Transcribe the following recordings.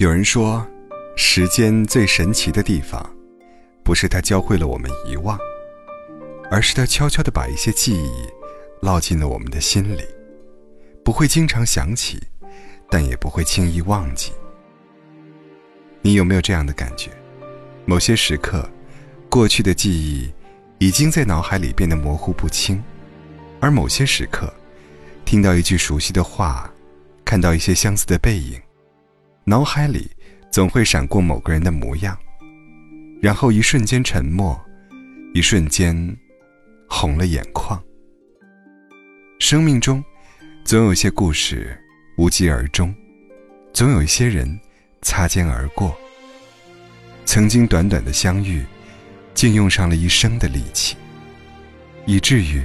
有人说，时间最神奇的地方，不是它教会了我们遗忘，而是它悄悄地把一些记忆烙进了我们的心里，不会经常想起，但也不会轻易忘记。你有没有这样的感觉？某些时刻，过去的记忆已经在脑海里变得模糊不清，而某些时刻，听到一句熟悉的话，看到一些相似的背影。脑海里总会闪过某个人的模样，然后一瞬间沉默，一瞬间红了眼眶。生命中总有些故事无疾而终，总有一些人擦肩而过。曾经短短的相遇，竟用上了一生的力气，以至于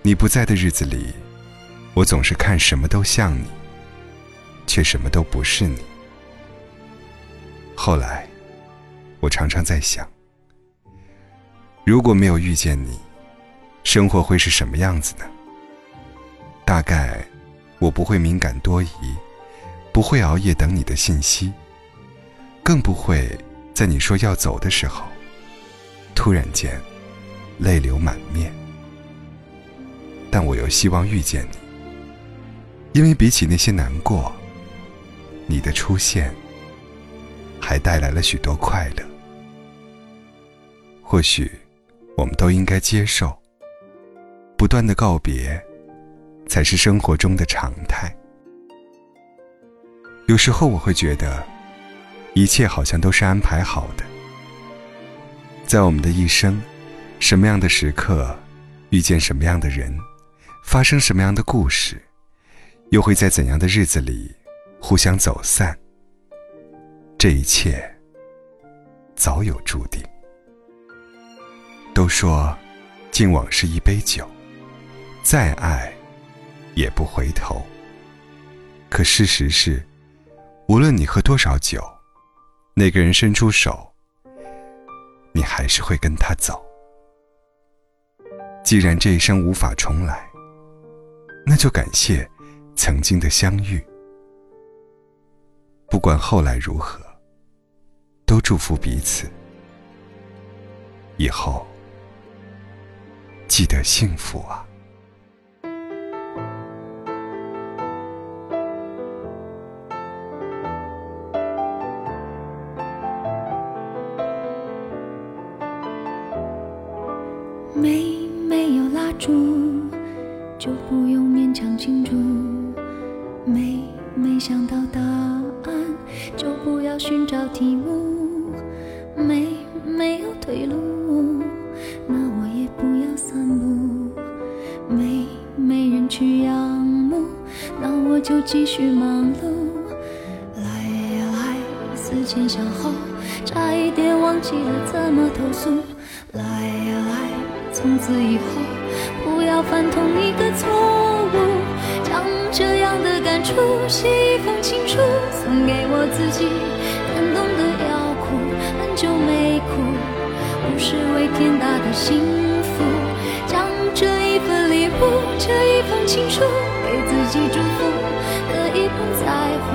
你不在的日子里，我总是看什么都像你，却什么都不是你。后来，我常常在想，如果没有遇见你，生活会是什么样子呢？大概，我不会敏感多疑，不会熬夜等你的信息，更不会在你说要走的时候，突然间泪流满面。但我又希望遇见你，因为比起那些难过，你的出现。还带来了许多快乐。或许，我们都应该接受，不断的告别，才是生活中的常态。有时候我会觉得，一切好像都是安排好的。在我们的一生，什么样的时刻，遇见什么样的人，发生什么样的故事，又会在怎样的日子里，互相走散。这一切早有注定。都说，敬往事一杯酒，再爱也不回头。可事实是，无论你喝多少酒，那个人伸出手，你还是会跟他走。既然这一生无法重来，那就感谢曾经的相遇。不管后来如何。都祝福彼此，以后记得幸福啊！没没有蜡烛，就不用勉强庆祝。没没想到答案，就不要寻找题目。没没有退路，那我也不要散步。没没人去仰慕，那我就继续忙碌。来呀来，思前想后，差一点忘记了怎么投诉。来呀来，从此以后不要犯同一个错误。将这样的感触写一封情书，送给我自己，感动得要。哭，很久没哭，不是为天大的幸福，将这一份礼物，这一封情书，给自己祝福，可以不在乎，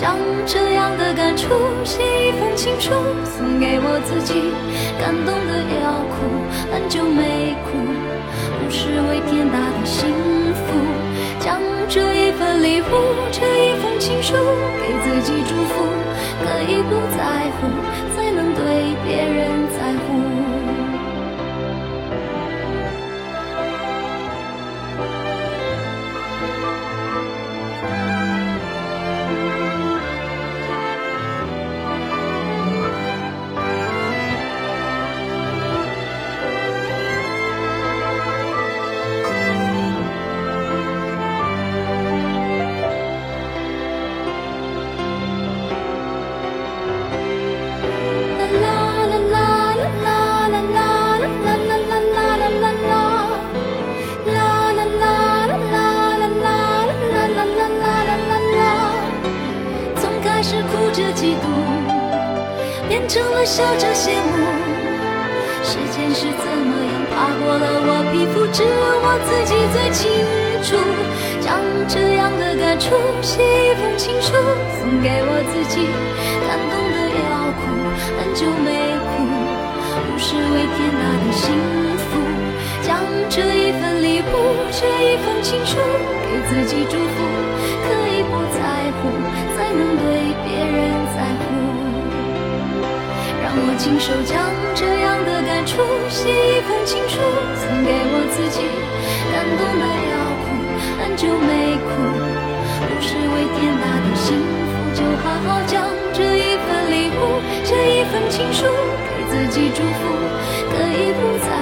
将这样的感触写一封情书，送给我自己，感动的要哭，很久没哭，不失为天大的幸福，将这一份礼物，这一封情书，给自己祝福，可以不在乎，才能对别人。嫉妒变成了笑着羡慕。时间是怎么样爬过了我皮肤，只有我自己最清楚。将这样的感触写一封情书，送给我自己，感动的要哭，很久没哭，不是为天大的幸福。将这一份礼物，这一封情书，给自己祝福，可不在乎，才能对别人在乎。让我亲手将这样的感触写一封情书，送给我自己，感动的要哭，很久没哭，不是为天大的幸福，就好好将这一份礼物，这一份情书，给自己祝福，可以不再。